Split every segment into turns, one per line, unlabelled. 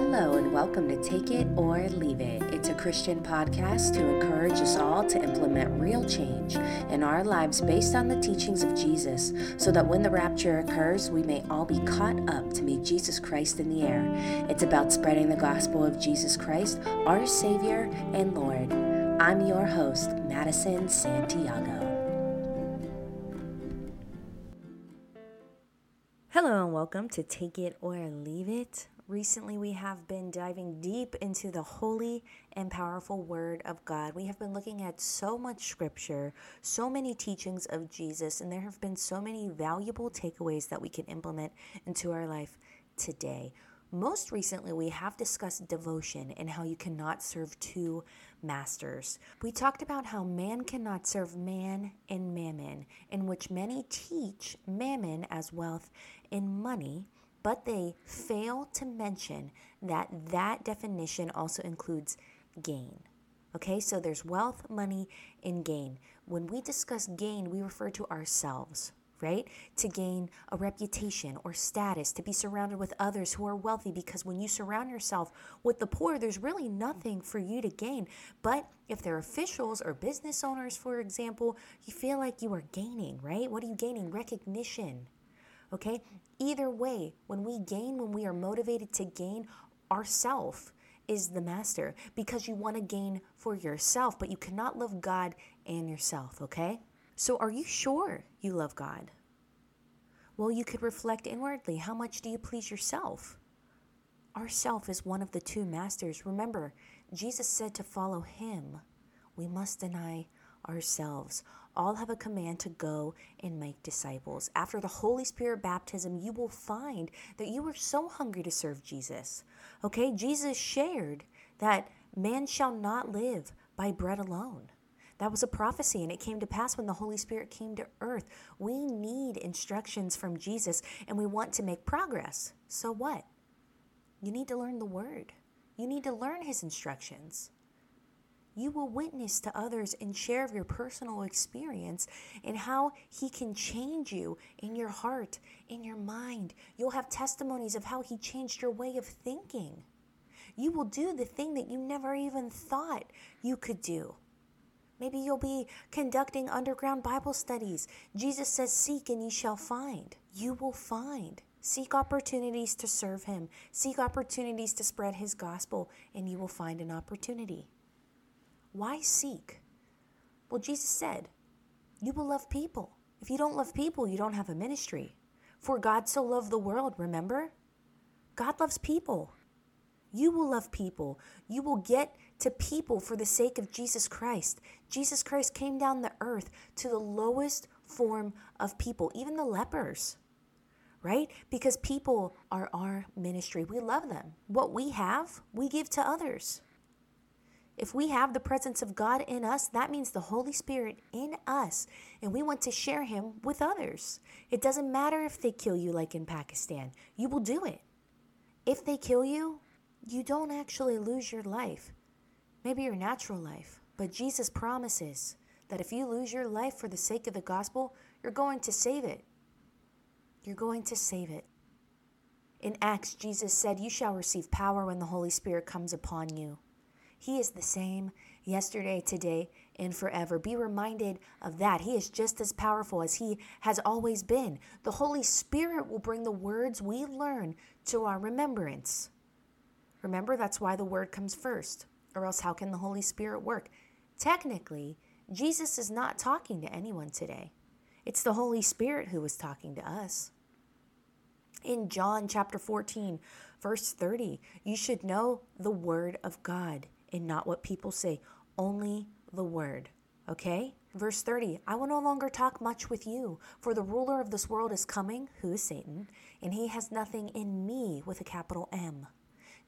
Hello, and welcome to Take It or Leave It. It's a Christian podcast to encourage us all to implement real change in our lives based on the teachings of Jesus, so that when the rapture occurs, we may all be caught up to meet Jesus Christ in the air. It's about spreading the gospel of Jesus Christ, our Savior and Lord. I'm your host, Maddison Santiago. Hello, and welcome to Take It or Leave It. Recently, we have been diving deep into the holy and powerful Word of God. We have been looking at so much scripture, so many teachings of Jesus, and there have been so many valuable takeaways that we can implement into our life today. Most recently, we have discussed devotion and how you cannot serve two masters. We talked about how man cannot serve man and mammon, in which many teach mammon as wealth and money but they fail to mention that that definition also includes gain. Okay, so there's wealth, money, and gain. When we discuss gain, we refer to ourselves, right? To gain a reputation or status, to be surrounded with others who are wealthy, because when you surround yourself with the poor, there's really nothing for you to gain. But if they're officials or business owners, for example, you feel like you are gaining, right? What are you gaining? Recognition. Okay? Either way, when we gain, when we are motivated to gain, ourself is the master because you want to gain for yourself, but you cannot love God and yourself, okay? So are you sure you love God? Well, you could reflect inwardly. How much do you please yourself? Our self is one of the two masters. Remember, Jesus said to follow him, we must deny ourselves all have a command to go and make disciples. After the Holy Spirit baptism, you will find that you are so hungry to serve Jesus. Okay, Jesus shared that man shall not live by bread alone. That was a prophecy, and it came to pass when the Holy Spirit came to earth. We need instructions from Jesus, and we want to make progress. So what? You need to learn the Word, you need to learn His instructions you will witness to others and share of your personal experience and how He can change you in your heart, in your mind. You'll have testimonies of how He changed your way of thinking. You will do the thing that you never even thought you could do. Maybe you'll be conducting underground Bible studies. Jesus says, Seek and ye shall find. You will find. Seek opportunities to serve Him. Seek opportunities to spread His gospel, and you will find an opportunity. Why seek? Well, Jesus said, You will love people. If you don't love people, you don't have a ministry. For God so loved the world, remember? God loves people. You will love people. You will get to people for the sake of Jesus Christ. Jesus Christ came down the earth to the lowest form of people, even the lepers, right? Because people are our ministry. We love them. What we have, we give to others. If we have the presence of God in us, that means the Holy Spirit in us, and we want to share Him with others. It doesn't matter if they kill you, like in Pakistan, you will do it. If they kill you, you don't actually lose your life, maybe your natural life, but Jesus promises that if you lose your life for the sake of the gospel, you're going to save it. You're going to save it. In Acts, Jesus said, You shall receive power when the Holy Spirit comes upon you. He is the same yesterday, today, and forever. Be reminded of that. He is just as powerful as He has always been. The Holy Spirit will bring the words we learn to our remembrance. Remember, that's why the Word comes first, or else how can the Holy Spirit work? Technically, Jesus is not talking to anyone today. It's the Holy Spirit who is talking to us. In John chapter 14, verse 30, you should know the Word of God and not what people say, only the word. Okay? Verse 30 I will no longer talk much with you, for the ruler of this world is coming, who is Satan, and he has nothing in me with a capital M.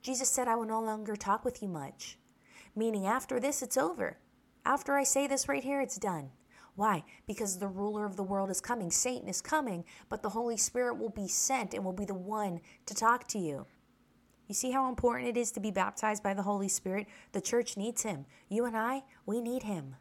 Jesus said, I will no longer talk with you much, meaning after this, it's over. After I say this right here, it's done. Why? Because the ruler of the world is coming. Satan is coming, but the Holy Spirit will be sent and will be the one to talk to you. You see how important it is to be baptized by the Holy Spirit? The church needs him. You and I, we need him.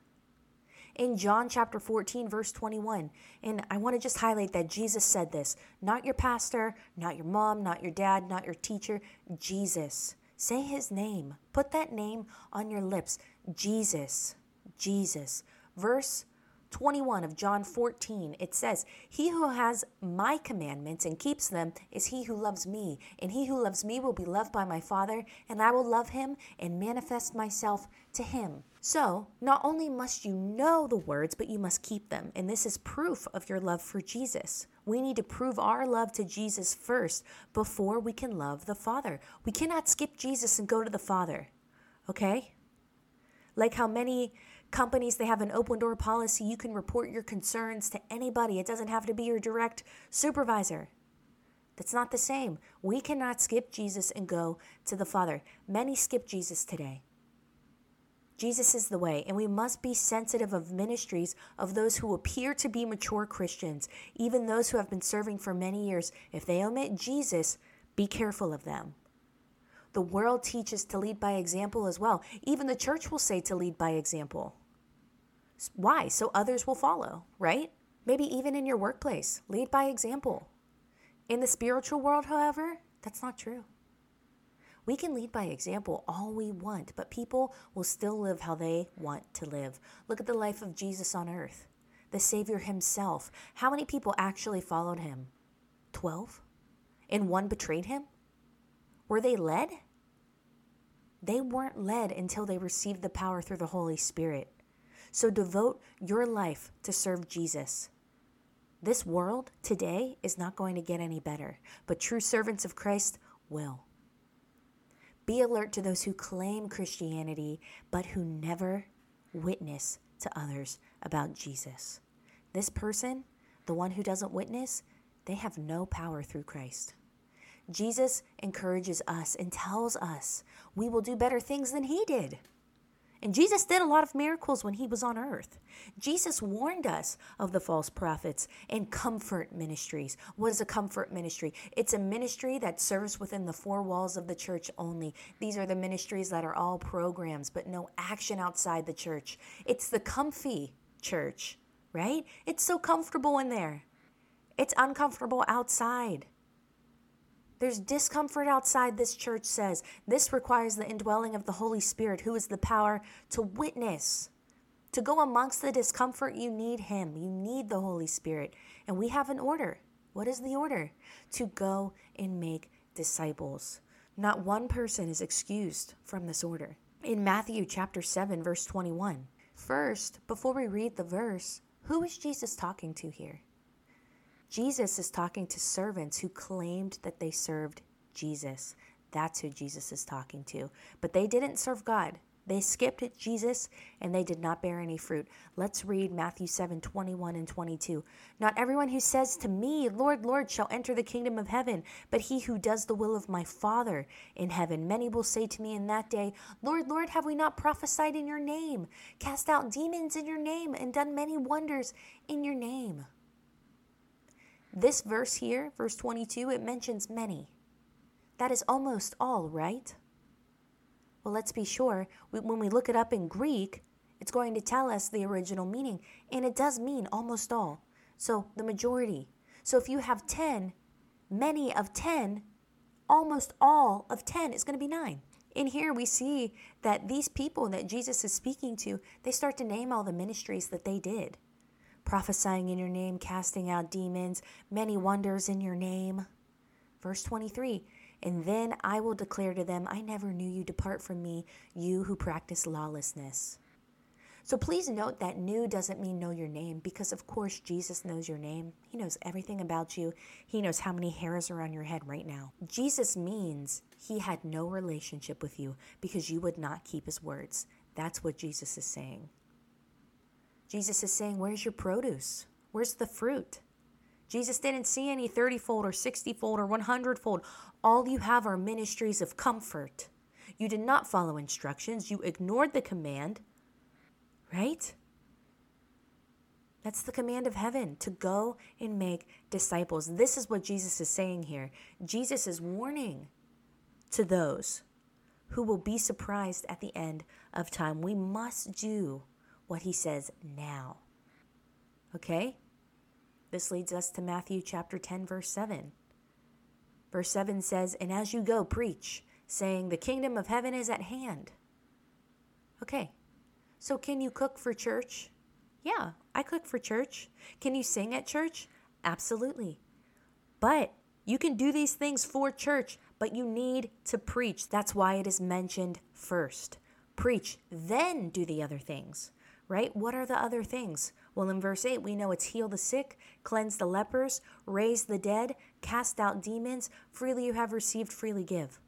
In John chapter 14, verse 21, and I want to just highlight that Jesus said this not your pastor, not your mom, not your dad, not your teacher, Jesus. Say his name. Put that name on your lips. Jesus. Jesus. Verse 21 of John 14, it says, He who has my commandments and keeps them is he who loves me, and he who loves me will be loved by my Father, and I will love him and manifest myself to him. So, not only must you know the words, but you must keep them. And this is proof of your love for Jesus. We need to prove our love to Jesus first before we can love the Father. We cannot skip Jesus and go to the Father. Okay? Like how many companies they have an open door policy. You can report your concerns to anybody. It doesn't have to be your direct supervisor. That's not the same. We cannot skip jesus and go to the father. Many skip jesus today. Jesus is the way and we must be sensitive of ministries of those who appear to be mature christians even those who have been serving for many years. If they omit jesus be careful of them the world teaches to lead by example as well. Even the church will say to lead by example. Why? So others will follow, right? Maybe even in your workplace, lead by example. In the spiritual world, however, that's not true. We can lead by example all we want, but people will still live how they want to live. Look at the life of Jesus on earth, the Savior himself. How many people actually followed him? Twelve? And one betrayed him? Were they led? They weren't led until they received the power through the Holy Spirit. So devote your life to serve Jesus. This world today is not going to get any better, but true servants of Christ will. Be alert to those who claim Christianity, but who never witness to others about Jesus. This person, the one who doesn't witness, they have no power through Christ. Jesus encourages us and tells us we will do better things than he did. And Jesus did a lot of miracles when he was on earth. Jesus warned us of the false prophets and comfort ministries. What is a comfort ministry? It's a ministry that serves within the four walls of the church only. These are the ministries that are all programs, but no action outside the church. It's the comfy church, right? It's so comfortable in there, it's uncomfortable outside. There's discomfort outside, this church says. This requires the indwelling of the Holy Spirit, who is the power to witness. To go amongst the discomfort, you need Him. You need the Holy Spirit. And we have an order. What is the order? To go and make disciples. Not one person is excused from this order. In Matthew chapter 7, verse 21. First, before we read the verse, who is Jesus talking to here? Jesus is talking to servants who claimed that they served Jesus. That's who Jesus is talking to. But they didn't serve God. They skipped Jesus and they did not bear any fruit. Let's read Matthew 7 21 and 22. Not everyone who says to me, Lord, Lord, shall enter the kingdom of heaven, but he who does the will of my Father in heaven. Many will say to me in that day, Lord, Lord, have we not prophesied in your name, cast out demons in your name, and done many wonders in your name? This verse here, verse 22, it mentions many. That is almost all, right? Well, let's be sure. When we look it up in Greek, it's going to tell us the original meaning, and it does mean almost all. So, the majority. So, if you have 10, many of 10, almost all of 10 is going to be 9. In here, we see that these people that Jesus is speaking to, they start to name all the ministries that they did prophesying in your name, casting out demons, many wonders in your name. Verse 23 And then I will declare to them, I never knew you. Depart from me, you who practice lawlessness. So please note that knew doesn't mean know your name because, of course, Jesus knows your name. He knows everything about you. He knows how many hairs are on your head right now. Jesus means he had no relationship with you because you would not keep his words. That's what Jesus is saying. Jesus is saying, Where's your produce? Where's the fruit? Jesus didn't see any 30 fold or 60 fold or 100 fold. All you have are ministries of comfort. You did not follow instructions, you ignored the command, right? That's the command of heaven to go and make disciples. This is what Jesus is saying here. Jesus is warning to those who will be surprised at the end of time. We must do what he says now. Okay? This leads us to Matthew chapter 10, verse 7. Verse 7 says, And as you go, preach. saying the kingdom of heaven is at hand. Okay, so can you cook for church? Yeah, I cook for church. Can you sing at church? Absolutely. But you can do these things for church, but you need to preach. That's why it is mentioned first. Preach, then do the other things, right? What are the other things? Well, in verse 8, we know it's heal the sick, cleanse the lepers, raise the dead, cast out demons. Freely you have received, freely give.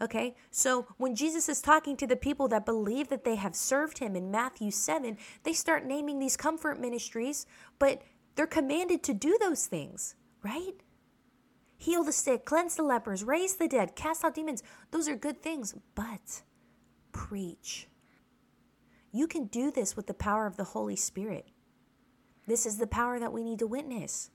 Okay, so when Jesus is talking to the people that believe that they have served him in Matthew 7, they start naming these comfort ministries, but they're commanded to do those things, right? Heal the sick, cleanse the lepers, raise the dead, cast out demons. Those are good things, but preach. You can do this with the power of the Holy Spirit. This is the power that we need to witness.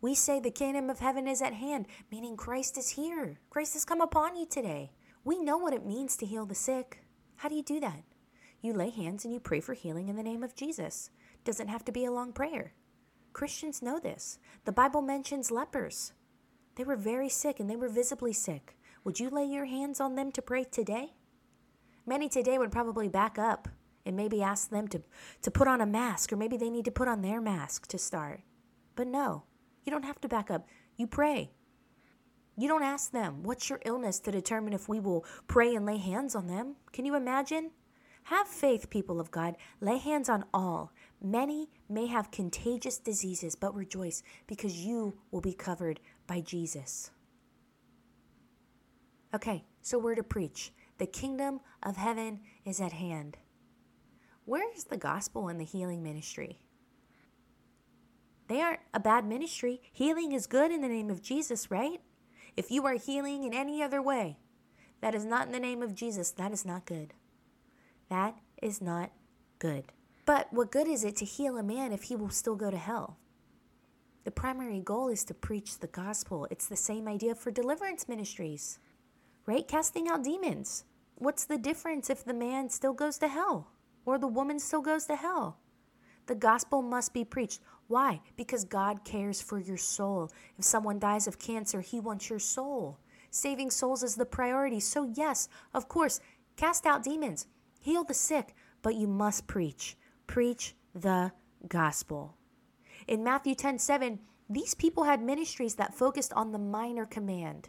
We say the kingdom of heaven is at hand, meaning Christ is here. Christ has come upon you today. We know what it means to heal the sick. How do you do that? You lay hands and you pray for healing in the name of Jesus. Doesn't have to be a long prayer. Christians know this. The Bible mentions lepers. They were very sick and they were visibly sick. Would you lay your hands on them to pray today? Many today would probably back up and maybe ask them to, to put on a mask, or maybe they need to put on their mask to start. But no, you don't have to back up. You pray. You don't ask them, what's your illness, to determine if we will pray and lay hands on them. Can you imagine? Have faith, people of God. Lay hands on all. Many may have contagious diseases, but rejoice because you will be covered by Jesus. Okay, so we're to preach. The kingdom of heaven is at hand. Where is the gospel and the healing ministry? They aren't a bad ministry. Healing is good in the name of Jesus, right? If you are healing in any other way, that is not in the name of Jesus, that is not good. That is not good. But what good is it to heal a man if he will still go to hell? The primary goal is to preach the gospel. It's the same idea for deliverance ministries, right? Casting out demons. What's the difference if the man still goes to hell or the woman still goes to hell? The gospel must be preached. Why? Because God cares for your soul. If someone dies of cancer, He wants your soul. Saving souls is the priority. So, yes, of course, cast out demons, heal the sick, but you must preach. Preach the gospel. In Matthew 10 7, these people had ministries that focused on the minor command,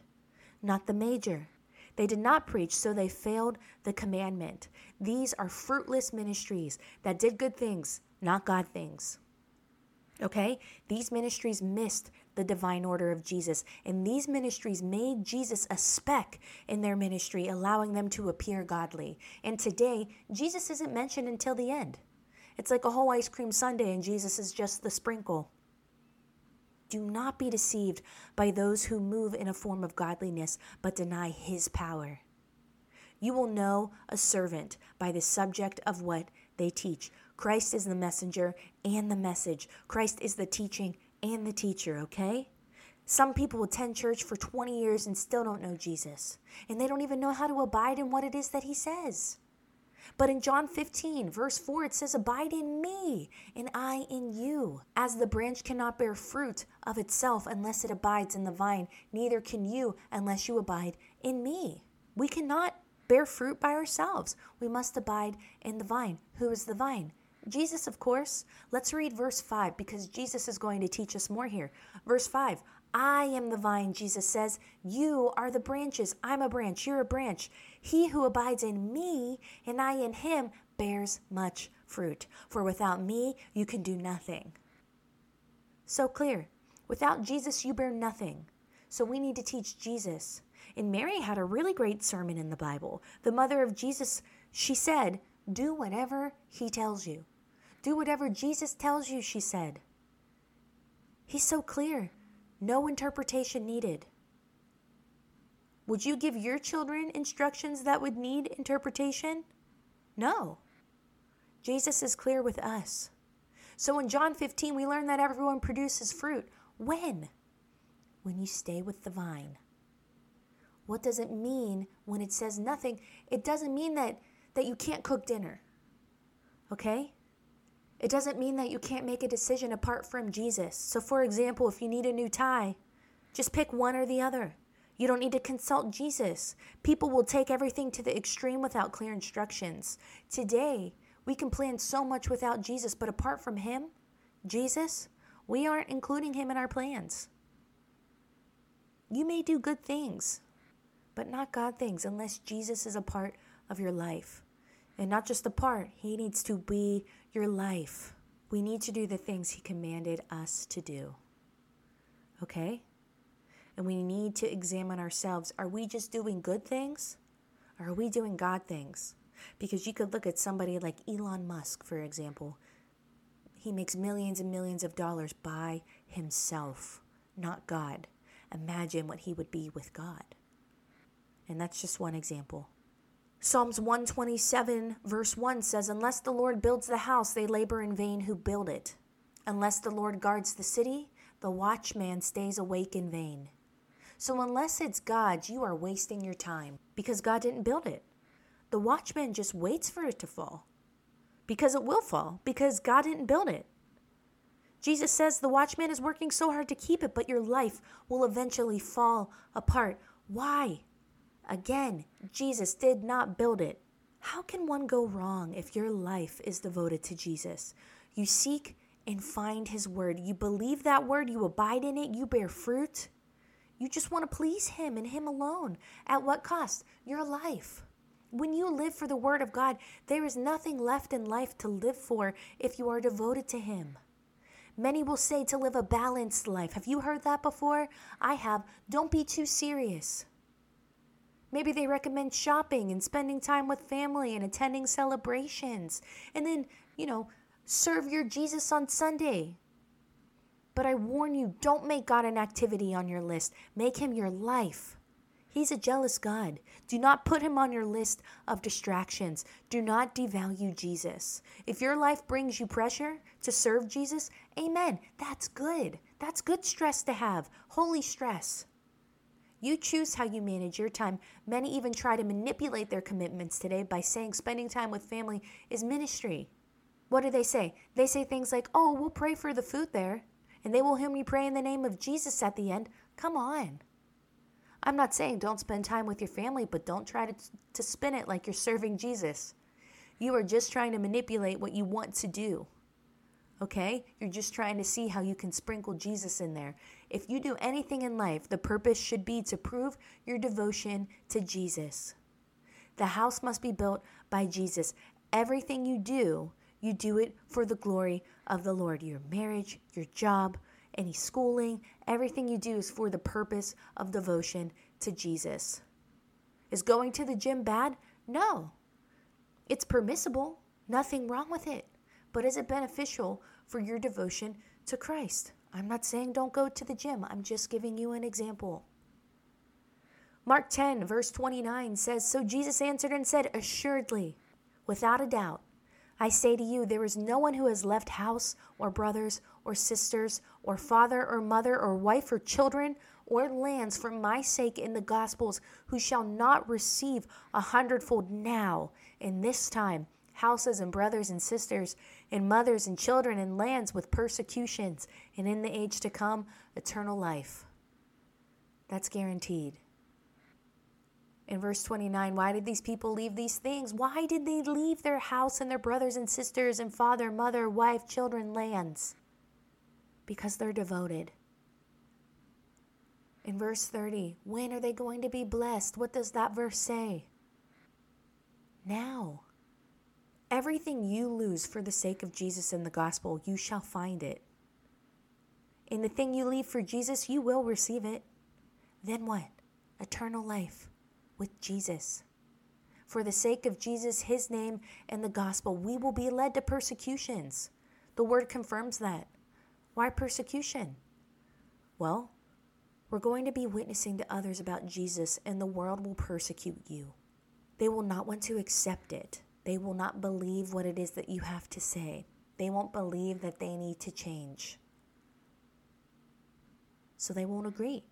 not the major. They did not preach, so they failed the commandment. These are fruitless ministries that did good things, not God things. Okay? These ministries missed the divine order of Jesus, and these ministries made Jesus a speck in their ministry, allowing them to appear godly. And today, Jesus isn't mentioned until the end. It's like a whole ice cream sundae, and Jesus is just the sprinkle. Do not be deceived by those who move in a form of godliness but deny his power. You will know a servant by the subject of what they teach. Christ is the messenger and the message. Christ is the teaching and the teacher, okay? Some people attend church for 20 years and still don't know Jesus, and they don't even know how to abide in what it is that he says. But in John 15, verse 4, it says, Abide in me, and I in you. As the branch cannot bear fruit of itself unless it abides in the vine, neither can you unless you abide in me. We cannot bear fruit by ourselves. We must abide in the vine. Who is the vine? Jesus, of course. Let's read verse 5 because Jesus is going to teach us more here. Verse 5 I am the vine, Jesus says. You are the branches. I'm a branch. You're a branch. He who abides in me and I in him bears much fruit. For without me, you can do nothing. So clear. Without Jesus, you bear nothing. So we need to teach Jesus. And Mary had a really great sermon in the Bible. The mother of Jesus, she said, Do whatever he tells you. Do whatever Jesus tells you, she said. He's so clear. No interpretation needed. Would you give your children instructions that would need interpretation? No. Jesus is clear with us. So in John 15, we learn that everyone produces fruit. When? When you stay with the vine. What does it mean when it says nothing? It doesn't mean that, that you can't cook dinner. Okay? It doesn't mean that you can't make a decision apart from Jesus. So, for example, if you need a new tie, just pick one or the other. You don't need to consult Jesus. People will take everything to the extreme without clear instructions. Today, we can plan so much without Jesus, but apart from Him, Jesus, we aren't including Him in our plans. You may do good things, but not God things unless Jesus is a part of your life. And not just a part, He needs to be your life. We need to do the things He commanded us to do. Okay? And we need to examine ourselves. Are we just doing good things? Or are we doing God things? Because you could look at somebody like Elon Musk, for example. He makes millions and millions of dollars by himself, not God. Imagine what he would be with God. And that's just one example. Psalms 127, verse 1 says, Unless the Lord builds the house, they labor in vain who build it. Unless the Lord guards the city, the watchman stays awake in vain. So, unless it's God's, you are wasting your time because God didn't build it. The watchman just waits for it to fall because it will fall because God didn't build it. Jesus says the watchman is working so hard to keep it, but your life will eventually fall apart. Why? Again, Jesus did not build it. How can one go wrong if your life is devoted to Jesus? You seek and find his word. You believe that word, you abide in it, you bear fruit. You just want to please Him and Him alone. At what cost? Your life. When you live for the Word of God, there is nothing left in life to live for if you are devoted to Him. Many will say to live a balanced life. Have you heard that before? I have. Don't be too serious. Maybe they recommend shopping and spending time with family and attending celebrations. And then, you know, serve your Jesus on Sunday. But I warn you, don't make God an activity on your list. Make him your life. He's a jealous God. Do not put him on your list of distractions. Do not devalue Jesus. If your life brings you pressure to serve Jesus, amen. That's good. That's good stress to have. Holy stress. You choose how you manage your time. Many even try to manipulate their commitments today by saying spending time with family is ministry. What do they say? They say things like, oh, we'll pray for the food there and they will hear me pray in the name of Jesus at the end. Come on. I'm not saying don't spend time with your family, but don't try to, to spin it like you're serving Jesus. You are just trying to manipulate what you want to do. Okay? You're just trying to see how you can sprinkle Jesus in there. If you do anything in life, the purpose should be to prove your devotion to Jesus. The house must be built by Jesus. Everything you do you do it for the glory of the Lord. Your marriage, your job, any schooling, everything you do is for the purpose of devotion to Jesus. Is going to the gym bad? No. It's permissible, nothing wrong with it. But is it beneficial for your devotion to Christ? I'm not saying don't go to the gym, I'm just giving you an example. Mark 10, verse 29 says So Jesus answered and said, Assuredly, without a doubt, I say to you, there is no one who has left house or brothers or sisters or father or mother or wife or children or lands for my sake in the Gospels who shall not receive a hundredfold now in this time houses and brothers and sisters and mothers and children and lands with persecutions and in the age to come eternal life. That's guaranteed. In verse 29, why did these people leave these things? Why did they leave their house and their brothers and sisters and father, mother, wife, children, lands? Because they're devoted. In verse 30, when are they going to be blessed? What does that verse say? Now. Everything you lose for the sake of Jesus and the gospel, you shall find it. In the thing you leave for Jesus, you will receive it. Then what? Eternal life with Jesus. For the sake of Jesus, his name, and the gospel, we will be led to persecutions. The word confirms that. Why persecution? Well, we're going to be witnessing to others about Jesus, and the world will persecute you. They will not want to accept it. They will not believe what it is that you have to say. They won't believe that they need to change. So they won't agree.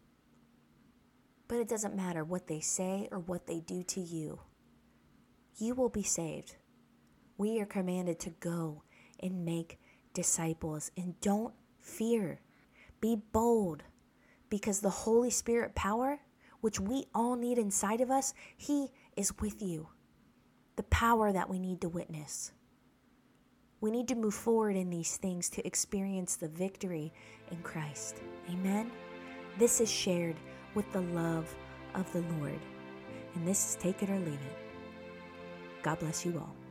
But it doesn't matter what they say or what they do to you. You will be saved. We are commanded to go and make disciples and don't fear. Be bold because the Holy Spirit power which we all need inside of us, He is with you. The power that we need to witness. We need to move forward in these things to experience the victory in Christ. Amen. This is shared with the love of the Lord. And this is take it or leave it. God bless you all.